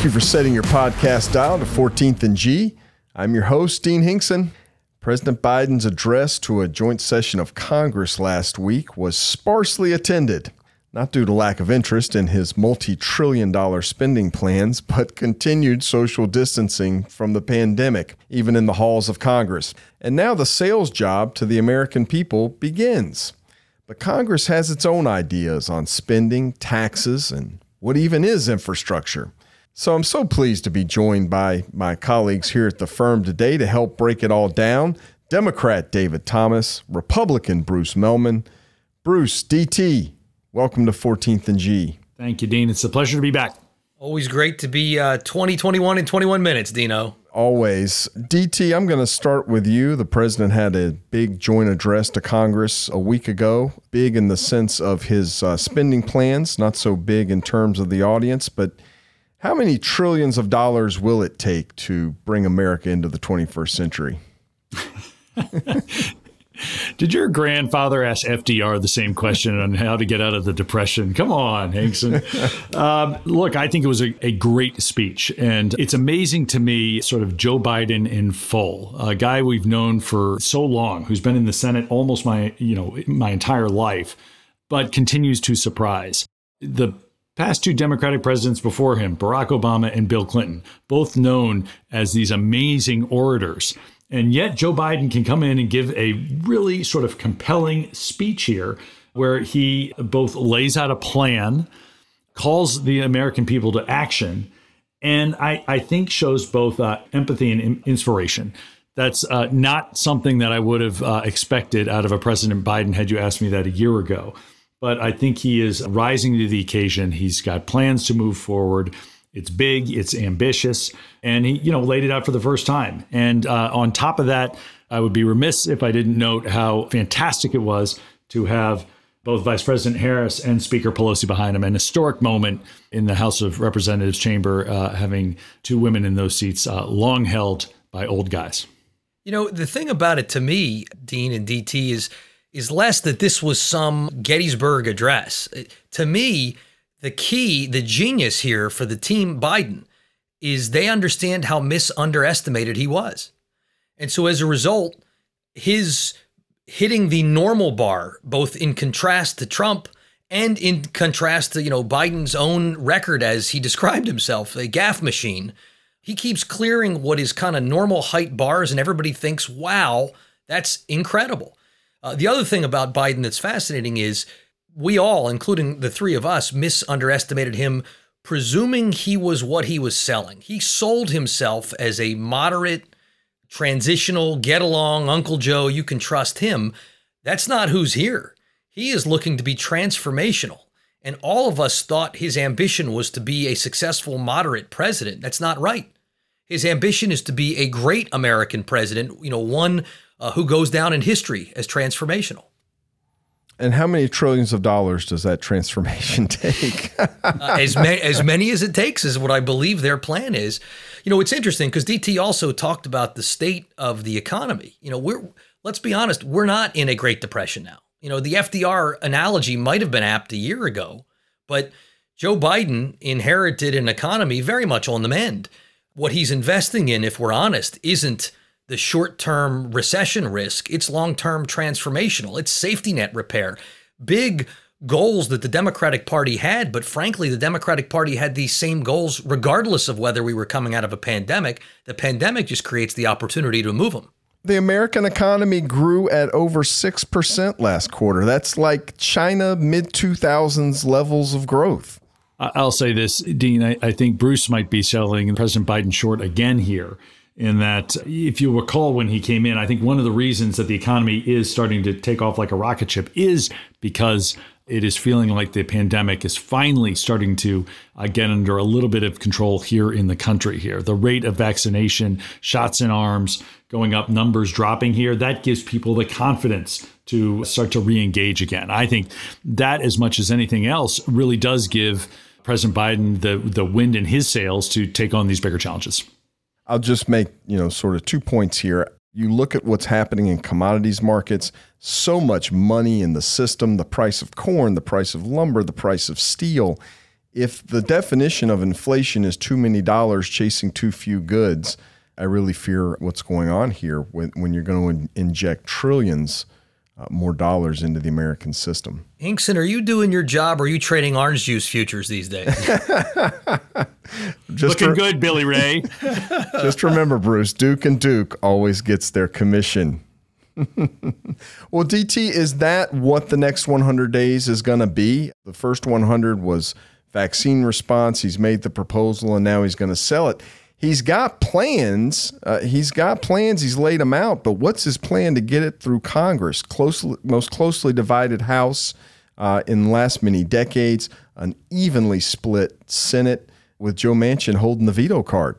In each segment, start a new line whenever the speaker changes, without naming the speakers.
Thank you for setting your podcast dial to 14th and G. I'm your host, Dean Hinkson. President Biden's address to a joint session of Congress last week was sparsely attended, not due to lack of interest in his multi trillion dollar spending plans, but continued social distancing from the pandemic, even in the halls of Congress. And now the sales job to the American people begins. But Congress has its own ideas on spending, taxes, and what even is infrastructure. So I'm so pleased to be joined by my colleagues here at the firm today to help break it all down. Democrat David Thomas, Republican Bruce Mehlman. Bruce, DT, welcome to 14th and G.
Thank you, Dean. It's a pleasure to be back.
Always great to be uh, 20, 21 in 21 minutes, Dino.
Always. DT, I'm going to start with you. The president had a big joint address to Congress a week ago, big in the sense of his uh, spending plans, not so big in terms of the audience, but how many trillions of dollars will it take to bring America into the 21st century?
Did your grandfather ask FDR the same question on how to get out of the depression? Come on, Hinkson. um, look, I think it was a, a, great speech, and it's amazing to me, sort of Joe Biden in full, a guy we've known for so long, who's been in the Senate almost my you know my entire life, but continues to surprise. The past two Democratic presidents before him, Barack Obama and Bill Clinton, both known as these amazing orators. And yet, Joe Biden can come in and give a really sort of compelling speech here where he both lays out a plan, calls the American people to action, and I, I think shows both uh, empathy and inspiration. That's uh, not something that I would have uh, expected out of a President Biden had you asked me that a year ago but I think he is rising to the occasion. He's got plans to move forward. It's big, it's ambitious, and he, you know, laid it out for the first time. And uh, on top of that, I would be remiss if I didn't note how fantastic it was to have both Vice President Harris and Speaker Pelosi behind him. An historic moment in the House of Representatives chamber, uh, having two women in those seats, uh, long held by old guys.
You know, the thing about it to me, Dean and DT, is is less that this was some Gettysburg address. Uh, to me, the key, the genius here for the team Biden is they understand how misunderestimated he was. And so as a result, his hitting the normal bar, both in contrast to Trump and in contrast to, you know, Biden's own record as he described himself, a gaff machine. He keeps clearing what is kind of normal height bars and everybody thinks, "Wow, that's incredible." Uh, the other thing about Biden that's fascinating is we all, including the three of us, misunderestimated him, presuming he was what he was selling. He sold himself as a moderate, transitional, get along Uncle Joe, you can trust him. That's not who's here. He is looking to be transformational. And all of us thought his ambition was to be a successful moderate president. That's not right. His ambition is to be a great American president, you know, one uh, who goes down in history as transformational.
And how many trillions of dollars does that transformation take? uh,
as, many, as many as it takes is what I believe their plan is. You know, it's interesting because DT also talked about the state of the economy. You know, we're let's be honest, we're not in a Great Depression now. You know, the FDR analogy might have been apt a year ago, but Joe Biden inherited an economy very much on the mend. What he's investing in, if we're honest, isn't the short term recession risk, it's long term transformational, it's safety net repair. Big goals that the Democratic Party had, but frankly, the Democratic Party had these same goals regardless of whether we were coming out of a pandemic. The pandemic just creates the opportunity to move them.
The American economy grew at over 6% last quarter. That's like China mid 2000s levels of growth.
I'll say this, Dean. I, I think Bruce might be selling President Biden short again here in that if you recall when he came in, I think one of the reasons that the economy is starting to take off like a rocket ship is because it is feeling like the pandemic is finally starting to uh, get under a little bit of control here in the country here. The rate of vaccination, shots in arms going up, numbers dropping here, that gives people the confidence to start to re-engage again. I think that as much as anything else really does give President Biden the the wind in his sails to take on these bigger challenges.
I'll just make, you know, sort of two points here. You look at what's happening in commodities markets, so much money in the system, the price of corn, the price of lumber, the price of steel. if the definition of inflation is too many dollars chasing too few goods, I really fear what's going on here when, when you're going to in- inject trillions uh, more dollars into the American system.
Hinkson, are you doing your job or are you trading orange juice futures these days?
just Looking re- good, Billy Ray.
just remember, Bruce, Duke and Duke always gets their commission. well, DT, is that what the next 100 days is going to be? The first 100 was vaccine response. He's made the proposal and now he's going to sell it. He's got plans. Uh, he's got plans. He's laid them out. But what's his plan to get it through Congress? Closely, most closely divided House uh, in the last many decades, an evenly split Senate with Joe Manchin holding the veto card.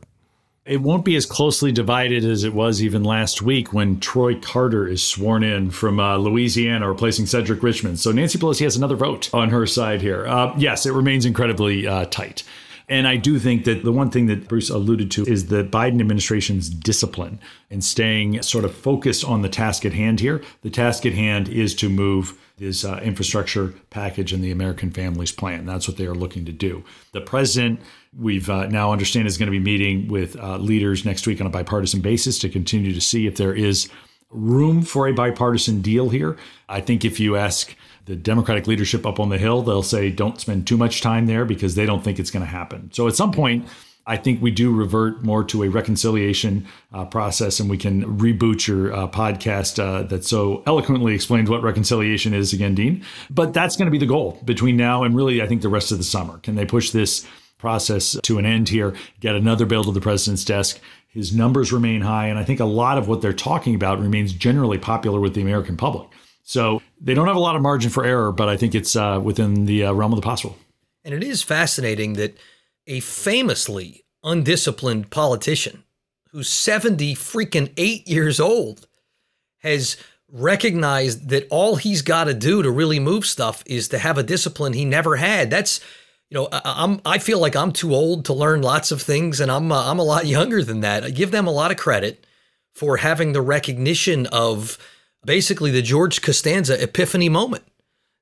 It won't be as closely divided as it was even last week when Troy Carter is sworn in from uh, Louisiana, replacing Cedric Richmond. So Nancy Pelosi has another vote on her side here. Uh, yes, it remains incredibly uh, tight. And I do think that the one thing that Bruce alluded to is the Biden administration's discipline and staying sort of focused on the task at hand here. The task at hand is to move this uh, infrastructure package and the American Families Plan. That's what they are looking to do. The president We've uh, now understand is going to be meeting with uh, leaders next week on a bipartisan basis to continue to see if there is room for a bipartisan deal here. I think if you ask the Democratic leadership up on the Hill, they'll say don't spend too much time there because they don't think it's going to happen. So at some point, I think we do revert more to a reconciliation uh, process, and we can reboot your uh, podcast uh, that so eloquently explains what reconciliation is again, Dean. But that's going to be the goal between now and really, I think, the rest of the summer. Can they push this process to an end here, get another bill to the president's desk. His numbers remain high, and I think a lot of what they're talking about remains generally popular with the American public. So they don't have a lot of margin for error, but I think it's uh, within the uh, realm of the possible.
And it is fascinating that a famously undisciplined politician who's 70 freaking eight years old has recognized that all he's got to do to really move stuff is to have a discipline he never had. That's you know, I, am I feel like I'm too old to learn lots of things, and I'm uh, I'm a lot younger than that. I give them a lot of credit for having the recognition of basically the George Costanza epiphany moment.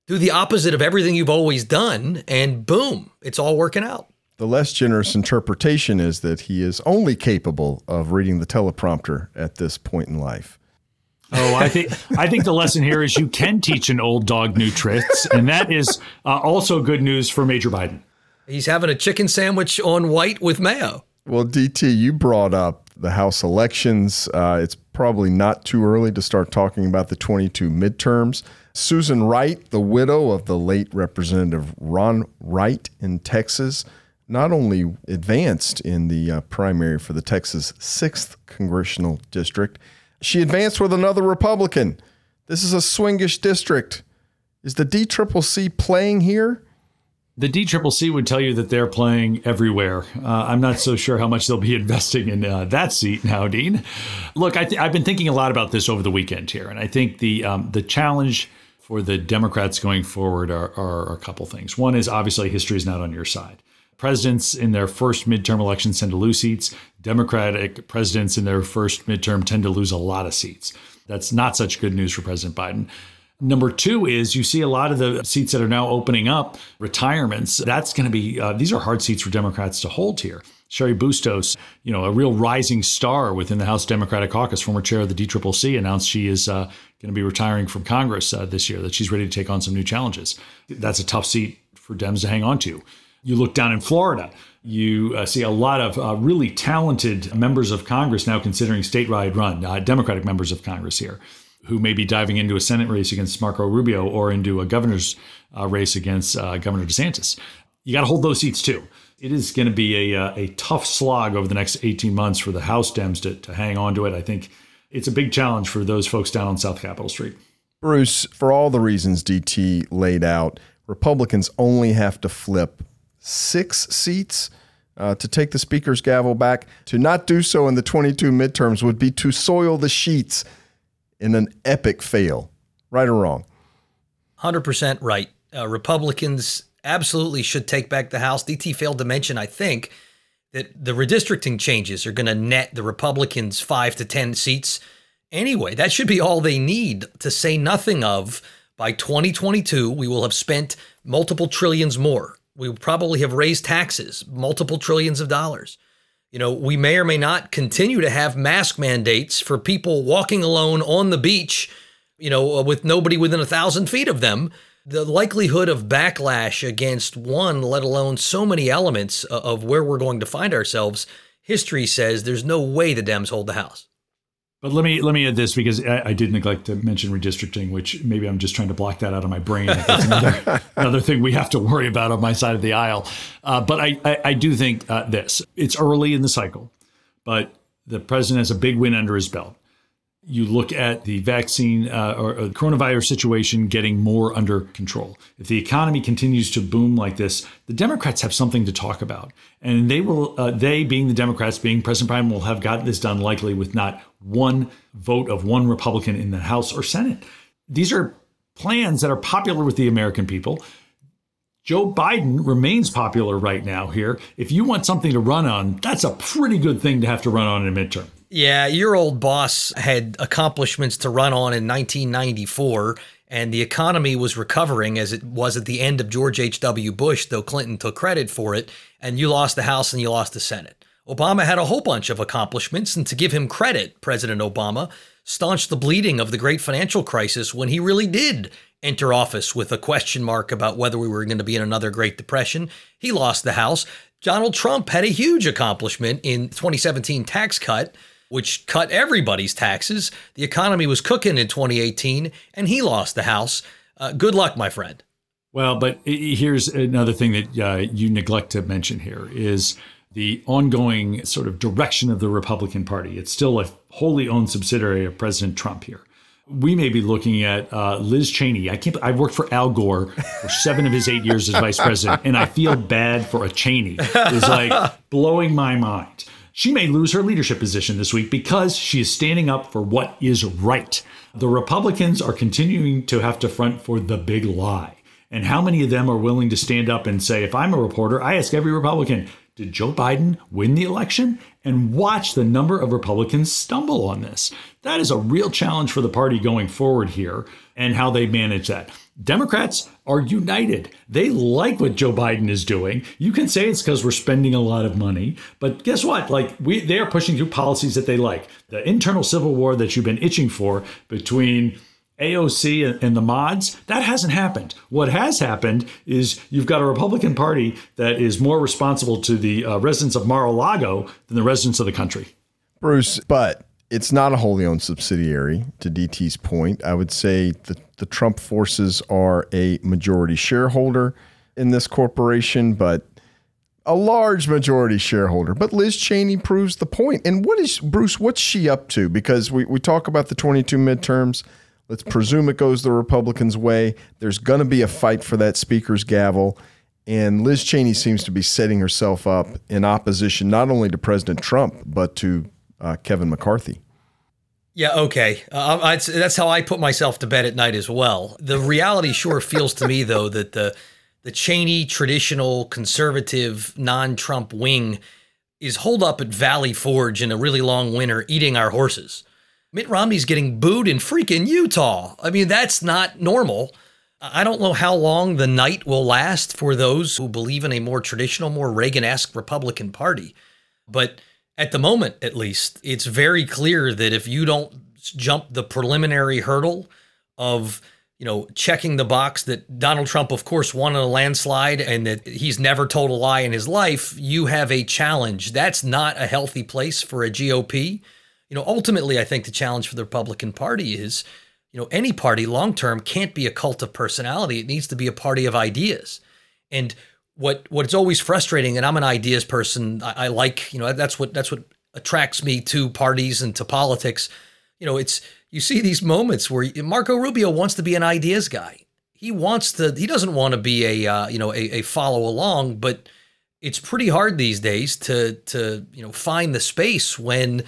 Do the opposite of everything you've always done, and boom, it's all working out.
The less generous interpretation is that he is only capable of reading the teleprompter at this point in life.
Oh, I think I think the lesson here is you can teach an old dog new tricks, and that is uh, also good news for Major Biden.
He's having a chicken sandwich on white with mayo.
Well, DT, you brought up the House elections. Uh, it's probably not too early to start talking about the 22 midterms. Susan Wright, the widow of the late Representative Ron Wright in Texas, not only advanced in the uh, primary for the Texas 6th congressional district she advanced with another Republican. This is a swingish district. Is the DCCC playing here?
The DCCC would tell you that they're playing everywhere. Uh, I'm not so sure how much they'll be investing in uh, that seat now, Dean. Look, I have been thinking a lot about this over the weekend here, and I think the um, the challenge for the Democrats going forward are, are, are a couple things. One is obviously history is not on your side presidents in their first midterm elections tend to lose seats. Democratic presidents in their first midterm tend to lose a lot of seats. That's not such good news for President Biden. Number two is you see a lot of the seats that are now opening up, retirements. That's going to be, uh, these are hard seats for Democrats to hold here. Cheri Bustos, you know, a real rising star within the House Democratic Caucus, former chair of the DCCC, announced she is uh, going to be retiring from Congress uh, this year, that she's ready to take on some new challenges. That's a tough seat for Dems to hang on to. You look down in Florida, you uh, see a lot of uh, really talented members of Congress now considering statewide run, uh, Democratic members of Congress here, who may be diving into a Senate race against Marco Rubio or into a governor's uh, race against uh, Governor DeSantis. You got to hold those seats too. It is going to be a, uh, a tough slog over the next 18 months for the House Dems to, to hang on to it. I think it's a big challenge for those folks down on South Capitol Street.
Bruce, for all the reasons DT laid out, Republicans only have to flip six seats uh, to take the speaker's gavel back. To not do so in the 22 midterms would be to soil the sheets in an epic fail. Right or wrong?
100% right. Uh, Republicans absolutely should take back the House. DT failed to mention, I think, that the redistricting changes are going to net the Republicans five to 10 seats anyway. That should be all they need to say nothing of by 2022, we will have spent multiple trillions more We probably have raised taxes, multiple trillions of dollars. You know, we may or may not continue to have mask mandates for people walking alone on the beach, you know, uh, with nobody within a thousand feet of them. The likelihood of backlash against one, let alone so many elements uh, of where we're going to find ourselves, history says there's no way the Dems hold the House.
But let me let me add this because I, I, did neglect to mention redistricting, which maybe I'm just trying to block that out of my brain. That's another, another thing we have to worry about on my side of the aisle. Uh, but I, I, I, do think uh, this: it's early in the cycle, but the president has a big win under his belt you look at the vaccine uh, or, or coronavirus situation getting more under control. If the economy continues to boom like this, the Democrats have something to talk about, and they will. Uh, they, being the Democrats, being President Biden, will have gotten this done likely with not one vote of one Republican in the House or Senate. These are plans that are popular with the American people. Joe Biden remains popular right now here. If you want something to run on, that's a pretty good thing to have to run on in a midterm.
Yeah, your old boss had accomplishments to run on in 1994, and the economy was recovering as it was at the end of George H.W. Bush, though Clinton took credit for it, and you lost the House and you lost the Senate. Obama had a whole bunch of accomplishments, and to give him credit, President Obama staunched the bleeding of the great financial crisis when he really did enter office with a question mark about whether we were going to be in another Great Depression. He lost the House. Donald Trump had a huge accomplishment in 2017 tax cut which cut everybody's taxes. The economy was cooking in 2018, and he lost the House. Uh, good luck, my friend.
Well, but here's another thing that uh, you neglect to mention here is the ongoing sort of direction of the Republican Party. It's still a wholly owned subsidiary of President Trump here. We may be looking at uh, Liz Cheney. I can't. I've worked for Al Gore for seven of his eight years as vice president, and I feel bad for a Cheney. It's like blowing my mind. She may lose her leadership position this week because she is standing up for what is right. The Republicans are continuing to have to front for the big lie. And how many of them are willing to stand up and say, if I'm a reporter, I ask every Republican, did Joe Biden win the election? And watch the number of Republicans stumble on this. That is a real challenge for the party going forward here and how they manage that. Democrats are united. They like what Joe Biden is doing. You can say it's because we're spending a lot of money, but guess what? Like we they are pushing through policies that they like. The internal civil war that you've been itching for between AOC and the mods, that hasn't happened. What has happened is you've got a Republican Party that is more responsible to the uh, residents of Mar a Lago than the residents of the country.
Bruce, but it's not a wholly owned subsidiary, to DT's point. I would say the, the Trump forces are a majority shareholder in this corporation, but a large majority shareholder. But Liz Cheney proves the point. And what is, Bruce, what's she up to? Because we, we talk about the 22 midterms. Let's presume it goes the Republicans' way. There's going to be a fight for that speaker's gavel. And Liz Cheney seems to be setting herself up in opposition not only to President Trump, but to uh, Kevin McCarthy.
Yeah, okay. Uh, that's how I put myself to bed at night as well. The reality sure feels to me, though, that the the Cheney traditional conservative non-Trump wing is holed up at Valley Forge in a really long winter, eating our horses. Mitt Romney's getting booed in freaking Utah. I mean, that's not normal. I don't know how long the night will last for those who believe in a more traditional, more Reagan esque Republican Party. But at the moment, at least, it's very clear that if you don't jump the preliminary hurdle of you know, checking the box that Donald Trump, of course, won in a landslide and that he's never told a lie in his life, you have a challenge. That's not a healthy place for a GOP. You know, ultimately, I think the challenge for the Republican Party is, you know, any party long term can't be a cult of personality. It needs to be a party of ideas. And what what's always frustrating, and I'm an ideas person. I, I, like you know that's what that's what attracts me to parties and to politics. You know, it's you see these moments where Marco Rubio wants to be an ideas guy. He wants to. He doesn't want to be a uh, you know a, a follow along, but it's pretty hard these days to to you know find the space when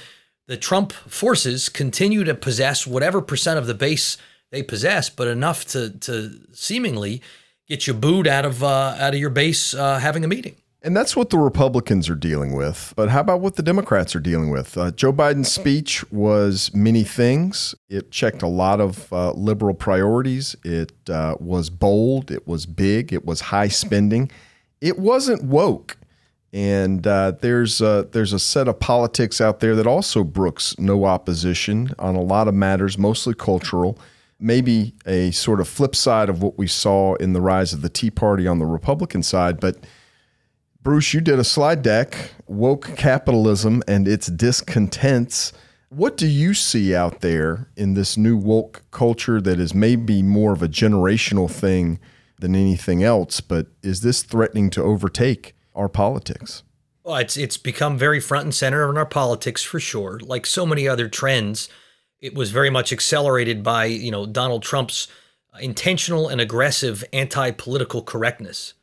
the Trump forces continue to possess whatever percent of the base they possess, but enough to to seemingly get you booed out of uh, out of your base uh, having a meeting.
And that's what the Republicans are dealing with. But how about what the Democrats are dealing with? Uh, Joe Biden's speech was many things. It checked a lot of uh, liberal priorities. It uh, was bold. It was big. It was high spending. it wasn't woke. And uh, there's a, there's a set of politics out there that also brooks no opposition on a lot of matters, mostly cultural. Maybe a sort of flip side of what we saw in the rise of the Tea Party on the Republican side. But Bruce, you did a slide deck, woke capitalism and its discontents. What do you see out there in this new woke culture that is maybe more of a generational thing than anything else? But is this threatening to overtake our politics?
Well, it's it's become very front and center in our politics for sure. Like so many other trends, it was very much accelerated by you know Donald Trump's intentional and aggressive anti-political correctness.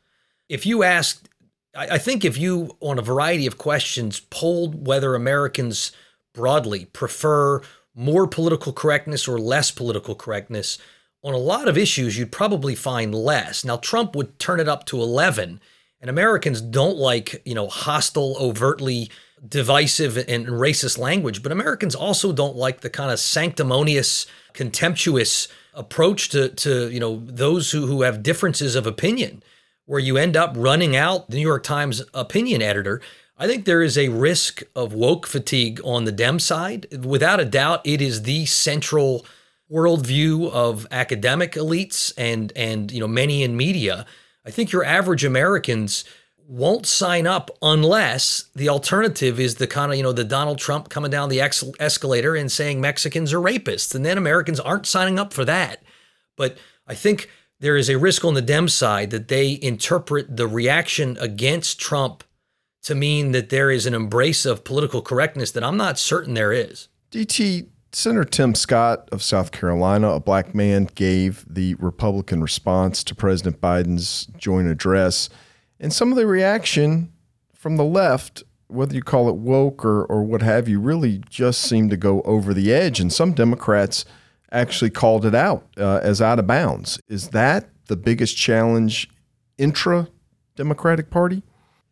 If you asked, I, I think if you on a variety of questions polled whether Americans broadly prefer more political correctness or less political correctness on a lot of issues, you'd probably find less. Now Trump would turn it up to eleven and Americans don't like, you know, hostile, overtly divisive and racist language, but Americans also don't like the kind of sanctimonious, contemptuous approach to, to you know, those who, who have differences of opinion, where you end up running out the New York Times opinion editor. I think there is a risk of woke fatigue on the Dem side. Without a doubt, it is the central worldview of academic elites and and you know many in media I think your average Americans won't sign up unless the alternative is the kind of, you know, the Donald Trump coming down the ex- escalator and saying Mexicans are rapists. And then Americans aren't signing up for that. But I think there is a risk on the Dem side that they interpret the reaction against Trump to mean that there is an embrace of political correctness that I'm not certain there is.
DT, Senator Tim Scott of South Carolina, a black man, gave the Republican response to President Biden's joint address. And some of the reaction from the left, whether you call it woke or, or what have you, really just seemed to go over the edge. And some Democrats actually called it out uh, as out of bounds. Is that the biggest challenge intra Democratic Party?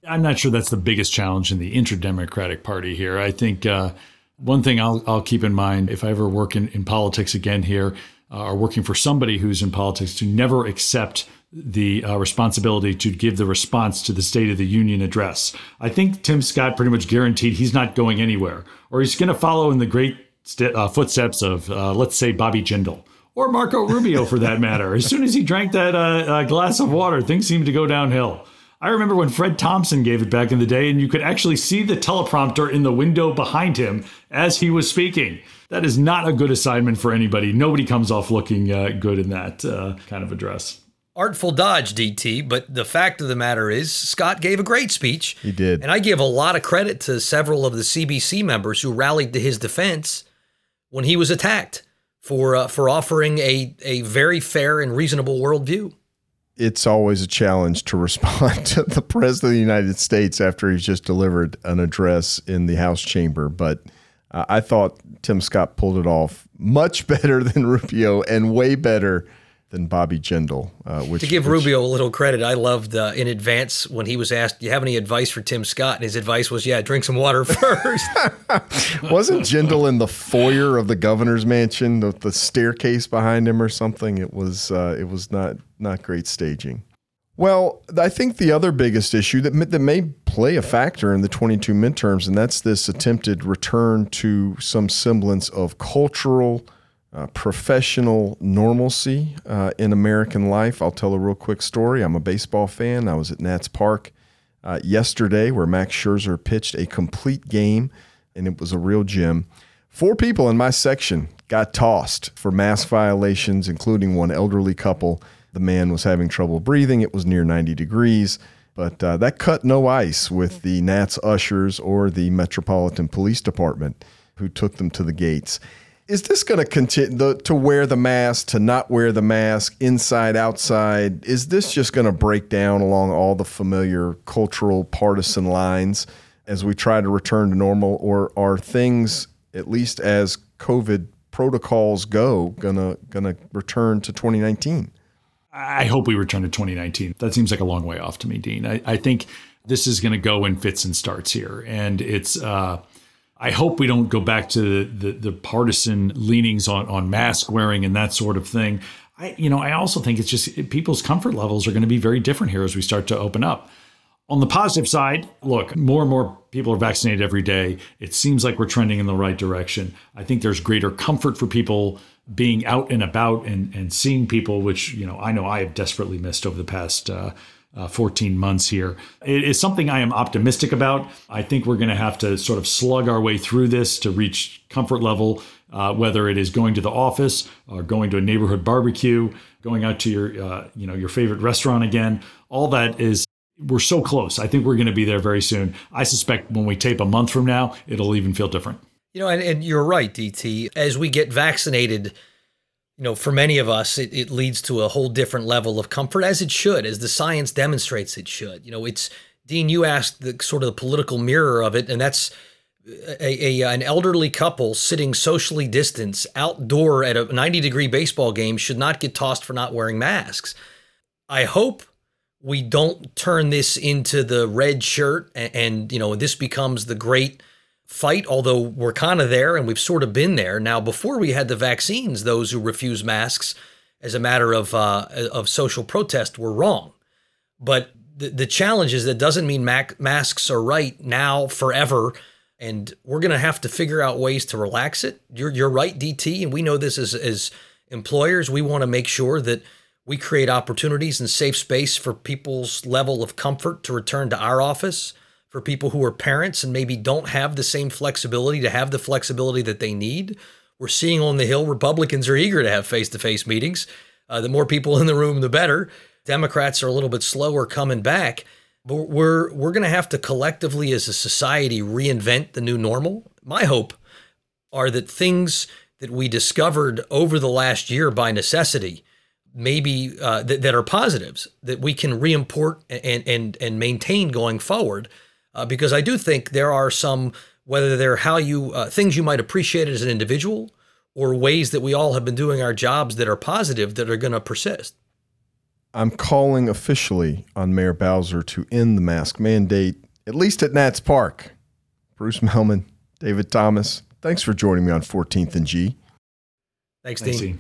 I'm not sure that's the biggest challenge in the intra Democratic Party here. I think. Uh, one thing I'll, I'll keep in mind if I ever work in, in politics again here, uh, or working for somebody who's in politics, to never accept the uh, responsibility to give the response to the State of the Union address. I think Tim Scott pretty much guaranteed he's not going anywhere, or he's going to follow in the great st- uh, footsteps of, uh, let's say, Bobby Jindal. Or Marco Rubio, for that matter. As soon as he drank that uh, uh, glass of water, things seemed to go downhill. I remember when Fred Thompson gave it back in the day, and you could actually see the teleprompter in the window behind him as he was speaking. That is not a good assignment for anybody. Nobody comes off looking uh, good in that kind of address.
Artful dodge, DT, but the fact of the matter is, Scott gave a great speech.
He did.
And I give a lot of credit to several of the CBC members who rallied to his defense when he was attacked for, uh, for offering a, a very fair and reasonable worldview
it's always a challenge to respond to the president of the United States after he's just delivered an address in the House chamber. But uh, I thought Tim Scott pulled it off much better than Rubio and way better than Bobby Jindal.
Uh, which, to give which, Rubio a little credit, I loved uh, in advance when he was asked, "Do you have any advice for Tim Scott?" And his advice was, "Yeah, drink some water first.
Wasn't Jindal in the foyer of the governor's mansion, the, the staircase behind him, or something? It was uh, it was not not great staging. Well, I think the other biggest issue that that may play a factor in the 22 midterms, and that's this attempted return to some semblance of cultural uh, professional normalcy uh, in American life. I'll tell a real quick story. I'm a baseball fan. I was at Nats Park uh, yesterday where Max Scherzer pitched a complete game, and it was a real gem. Four people in my section got tossed for mask violations, including one elderly couple. The man was having trouble breathing. It was near 90 degrees. But uh, that cut no ice with the Nats ushers or the Metropolitan Police Department who took them to the gates is this going to continue to wear the mask, to not wear the mask, inside, outside? Is this just going to break down along all the familiar cultural partisan lines as we try to return to normal, or are things, at least as COVID protocols go, gonna gonna return to 2019?
I hope we return to 2019. That seems like a long way off to me, Dean. I, I think this is going to go in fits and starts here, and it's. Uh, I hope we don't go back to the, the, the partisan leanings on, on mask wearing and that sort of thing. I, you know, I also think it's just people's comfort levels are going to be very different here as we start to open up. On the positive side, look, more and more people are vaccinated every day. It seems like we're trending in the right direction. I think there's greater comfort for people being out and about and, and seeing people, which, you know, I know I have desperately missed over the past uh, uh, 14 months here. It is something I am optimistic about. I think we're going to have to sort of slug our way through this to reach comfort level, uh, whether it is going to the office or going to a neighborhood barbecue, going out to your, uh, you know, your favorite restaurant again. All that is we're so close. I think we're going to be there very soon. I suspect when we tape a month from now, it'll even feel different.
You know, and, and you're right, DT. As we get vaccinated, you know, for many of us, it, it leads to a whole different level of comfort, as it should, as the science demonstrates it should. You know, it's Dean. You asked the sort of the political mirror of it, and that's a, a, an elderly couple sitting socially distanced outdoor at a 90 degree baseball game should not get tossed for not wearing masks. I hope we don't turn this into the red shirt and, and you know this becomes the great fight although we're kind of there and we've sort of been there. Now before we had the vaccines those who refuse masks as a matter of uh, of social protest were wrong. But the, the challenge is that doesn't mean mac- masks are right now forever and we're going to have to figure out ways to relax it. You're, you're right dt and we know this as, as employers. We want to make sure that we create opportunities and safe space for people's level of comfort to return to our office, for people who are parents and maybe don't have the same flexibility to have the flexibility that they need. We're seeing on the Hill, Republicans are eager to have face to face meetings. Uh, the more people in the room, the better. Democrats are a little bit slower coming back. But we're, we're going to have to collectively, as a society, reinvent the new normal. My hope are that things that we discovered over the last year by necessity maybe uh, that, that are positives that we can reimport and and and maintain going forward. Uh, because I do think there are some whether they're how you uh, things you might appreciate as an individual or ways that we all have been doing our jobs that are positive that are going to persist.
I'm calling officially on Mayor Bowser to end the mask mandate, at least at Nats Park. Bruce Mehlman, David Thomas, thanks for joining me on 14th and G.
Thanks, Dean. Thanks, Dean.